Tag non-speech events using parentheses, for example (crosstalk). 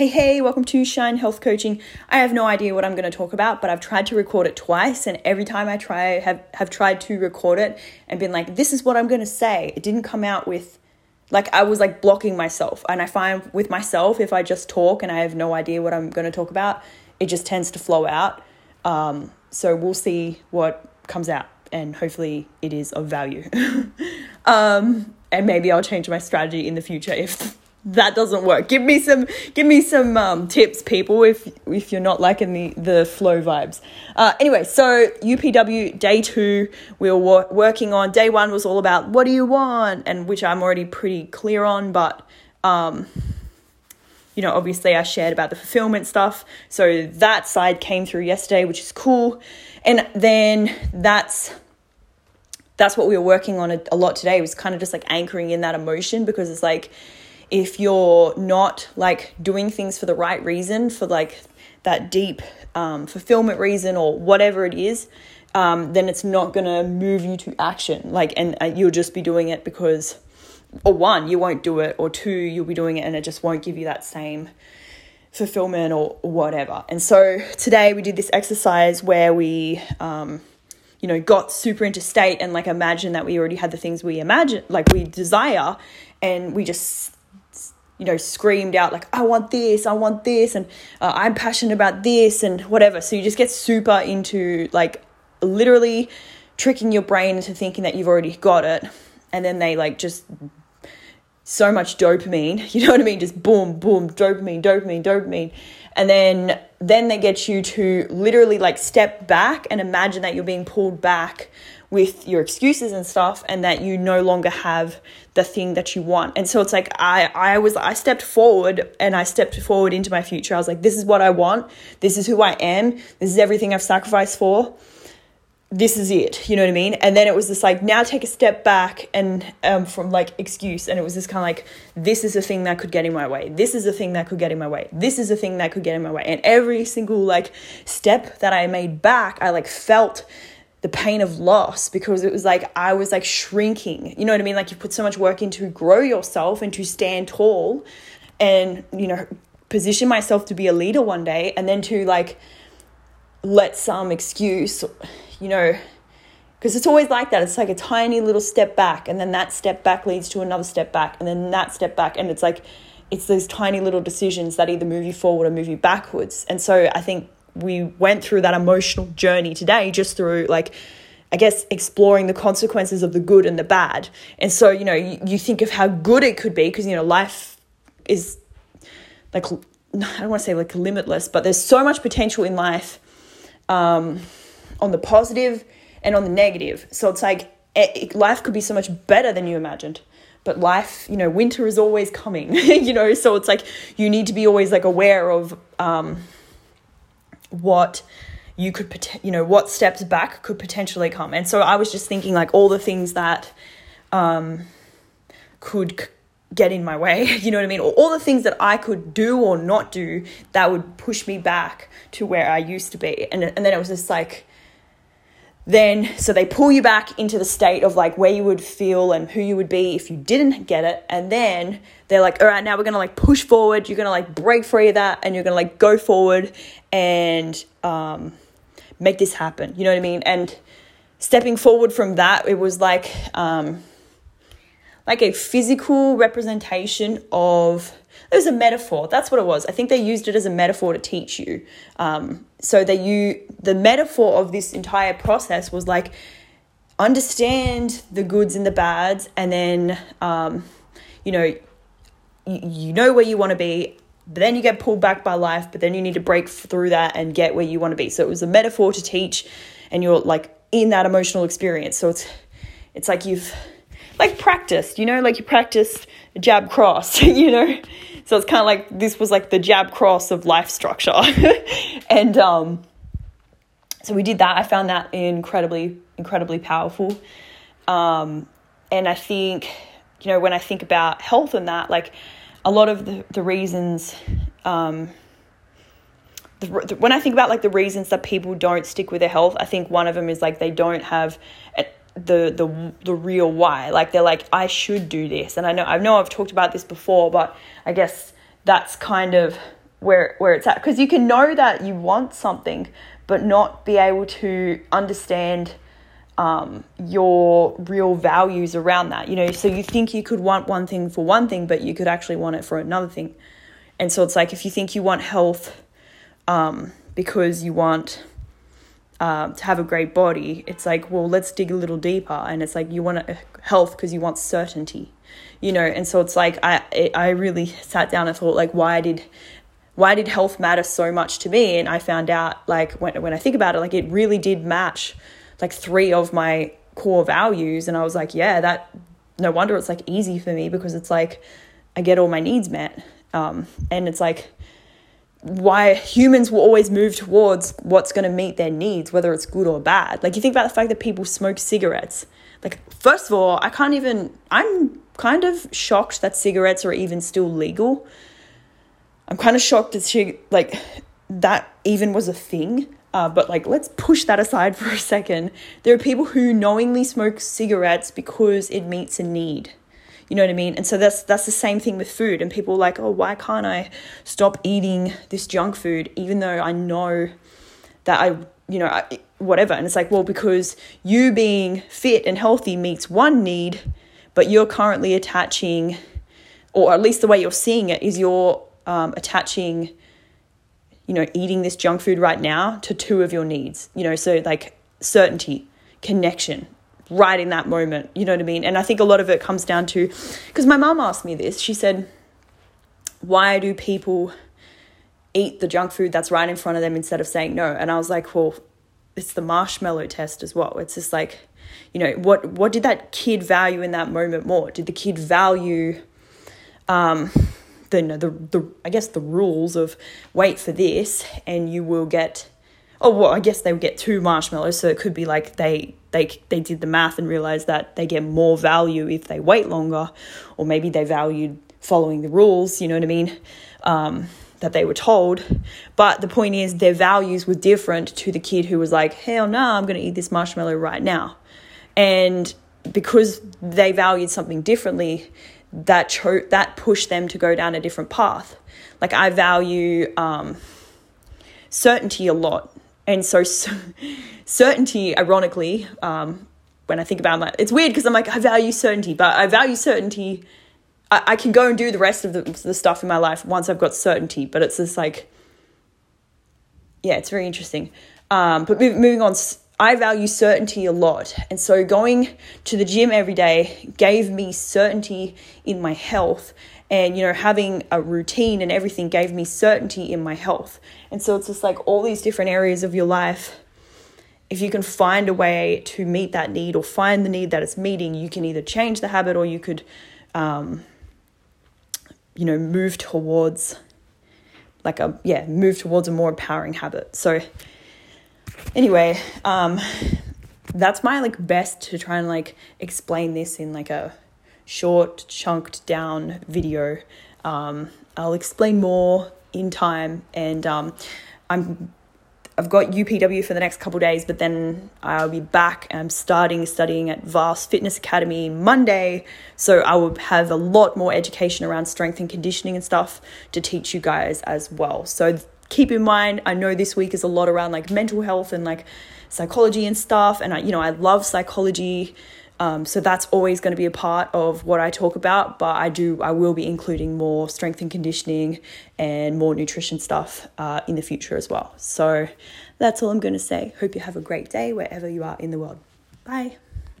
Hey, hey, welcome to Shine Health Coaching. I have no idea what I'm going to talk about, but I've tried to record it twice, and every time I try have have tried to record it and been like, this is what I'm going to say. It didn't come out with like I was like blocking myself. And I find with myself if I just talk and I have no idea what I'm going to talk about, it just tends to flow out. Um, so we'll see what comes out and hopefully it is of value. (laughs) um, and maybe I'll change my strategy in the future if that doesn't work. Give me some give me some um, tips, people, if if you're not liking the the flow vibes. Uh, anyway, so UPW day two we were wor- working on. Day one was all about what do you want, and which I'm already pretty clear on, but um, you know, obviously I shared about the fulfillment stuff. So that side came through yesterday, which is cool. And then that's that's what we were working on a, a lot today It was kind of just like anchoring in that emotion because it's like if you're not like doing things for the right reason for like that deep um, fulfillment reason or whatever it is um, then it's not going to move you to action. Like and uh, you'll just be doing it because or one you won't do it or two you'll be doing it and it just won't give you that same fulfillment or whatever. And so today we did this exercise where we um, you know, got super into state and like imagine that we already had the things we imagine, like we desire, and we just, you know, screamed out like, I want this, I want this, and uh, I'm passionate about this, and whatever. So you just get super into like literally tricking your brain into thinking that you've already got it, and then they like just so much dopamine, (laughs) you know what I mean? Just boom, boom, dopamine, dopamine, dopamine. And then then they get you to literally like step back and imagine that you're being pulled back with your excuses and stuff and that you no longer have the thing that you want. And so it's like i i was i stepped forward and i stepped forward into my future. I was like this is what i want. This is who i am. This is everything i've sacrificed for this is it you know what i mean? And then it was this like now take a step back and um, from like excuse and it was this kind of like this is a thing that could get in my way. This is a thing that could get in my way. This is a thing that could get in my way. And every single like step that i made back i like felt the pain of loss because it was like i was like shrinking. You know what i mean? Like you put so much work into grow yourself and to stand tall and you know position myself to be a leader one day and then to like let some excuse you know, because it's always like that. It's like a tiny little step back, and then that step back leads to another step back, and then that step back. And it's like, it's those tiny little decisions that either move you forward or move you backwards. And so I think we went through that emotional journey today just through like, I guess, exploring the consequences of the good and the bad. And so, you know, you, you think of how good it could be because, you know, life is like, I don't want to say like limitless, but there's so much potential in life. Um, on the positive and on the negative. So it's like it, life could be so much better than you imagined. But life, you know, winter is always coming, (laughs) you know, so it's like you need to be always like aware of um, what you could, you know, what steps back could potentially come. And so I was just thinking like all the things that um, could get in my way, (laughs) you know what I mean? Or all the things that I could do or not do that would push me back to where I used to be. And, and then it was just like, then so they pull you back into the state of like where you would feel and who you would be if you didn't get it. And then they're like all right now we're gonna like push forward. You're gonna like break free of that and you're gonna like go forward and um, make this happen. You know what i mean? And stepping forward from that it was like um, like a physical representation of it was a metaphor. That's what it was. I think they used it as a metaphor to teach you. Um, so that you, the metaphor of this entire process was like understand the goods and the bads, and then um, you know, you, you know where you want to be. But then you get pulled back by life, but then you need to break through that and get where you want to be. So it was a metaphor to teach, and you're like in that emotional experience. So it's it's like you've like practiced, you know, like you practiced a jab cross, (laughs) you know. So it's kind of like this was like the jab cross of life structure. (laughs) and um, so we did that. I found that incredibly, incredibly powerful. Um, and I think, you know, when I think about health and that, like a lot of the, the reasons, um, the, the, when I think about like the reasons that people don't stick with their health, I think one of them is like they don't have the the the real why. Like they're like, I should do this. And I know I know I've talked about this before, but I guess that's kind of where where it's at because you can know that you want something but not be able to understand um, your real values around that you know so you think you could want one thing for one thing but you could actually want it for another thing and so it's like if you think you want health um, because you want um, to have a great body, it's like, well, let's dig a little deeper. And it's like you want health because you want certainty, you know. And so it's like I it, I really sat down and thought like, why did why did health matter so much to me? And I found out like when when I think about it, like it really did match like three of my core values. And I was like, yeah, that no wonder it's like easy for me because it's like I get all my needs met. Um, and it's like why humans will always move towards what's going to meet their needs, whether it's good or bad. Like, you think about the fact that people smoke cigarettes. Like, first of all, I can't even, I'm kind of shocked that cigarettes are even still legal. I'm kind of shocked that she, like, that even was a thing. Uh, but, like, let's push that aside (laughs) for a second. There are people who knowingly smoke cigarettes because it meets a need. You know what I mean? And so that's that's the same thing with food. And people like, oh, why can't I stop eating this junk food, even though I know that I, you know, I, whatever. And it's like, well, because you being fit and healthy meets one need, but you're currently attaching, or at least the way you're seeing it is you're um, attaching, you know, eating this junk food right now to two of your needs. You know, so like certainty, connection, right in that moment. You know what I mean? And I think a lot of it comes down to because my mom asked me this. She said, Why do people eat the junk food that's right in front of them instead of saying no? And I was like, Well, it's the marshmallow test as well. It's just like, you know, what what did that kid value in that moment more? Did the kid value um the, the the I guess the rules of wait for this and you will get oh well I guess they would get two marshmallows so it could be like they they they did the math and realized that they get more value if they wait longer, or maybe they valued following the rules. You know what I mean? Um, that they were told. But the point is, their values were different to the kid who was like, hell no, nah, I'm going to eat this marshmallow right now. And because they valued something differently, that cho- that pushed them to go down a different path. Like I value um, certainty a lot, and so, so certainty, ironically, um, when I think about my, it's weird because I'm like, I value certainty, but I value certainty. I, I can go and do the rest of the, the stuff in my life once I've got certainty, but it's just like, yeah, it's very interesting. Um, but moving on, I value certainty a lot. And so going to the gym every day gave me certainty in my health. And, you know, having a routine and everything gave me certainty in my health. And so it's just like all these different areas of your life if you can find a way to meet that need or find the need that it's meeting, you can either change the habit or you could, um, you know, move towards like a, yeah, move towards a more empowering habit. So, anyway, um, that's my like best to try and like explain this in like a short, chunked down video. Um, I'll explain more in time and um, I'm I've got UPW for the next couple days, but then I'll be back I'm starting studying at Vast Fitness Academy Monday. So I will have a lot more education around strength and conditioning and stuff to teach you guys as well. So keep in mind, I know this week is a lot around like mental health and like psychology and stuff. And I, you know, I love psychology. Um, so that's always going to be a part of what I talk about, but I do I will be including more strength and conditioning and more nutrition stuff uh, in the future as well. So that's all I'm going to say. Hope you have a great day wherever you are in the world. Bye.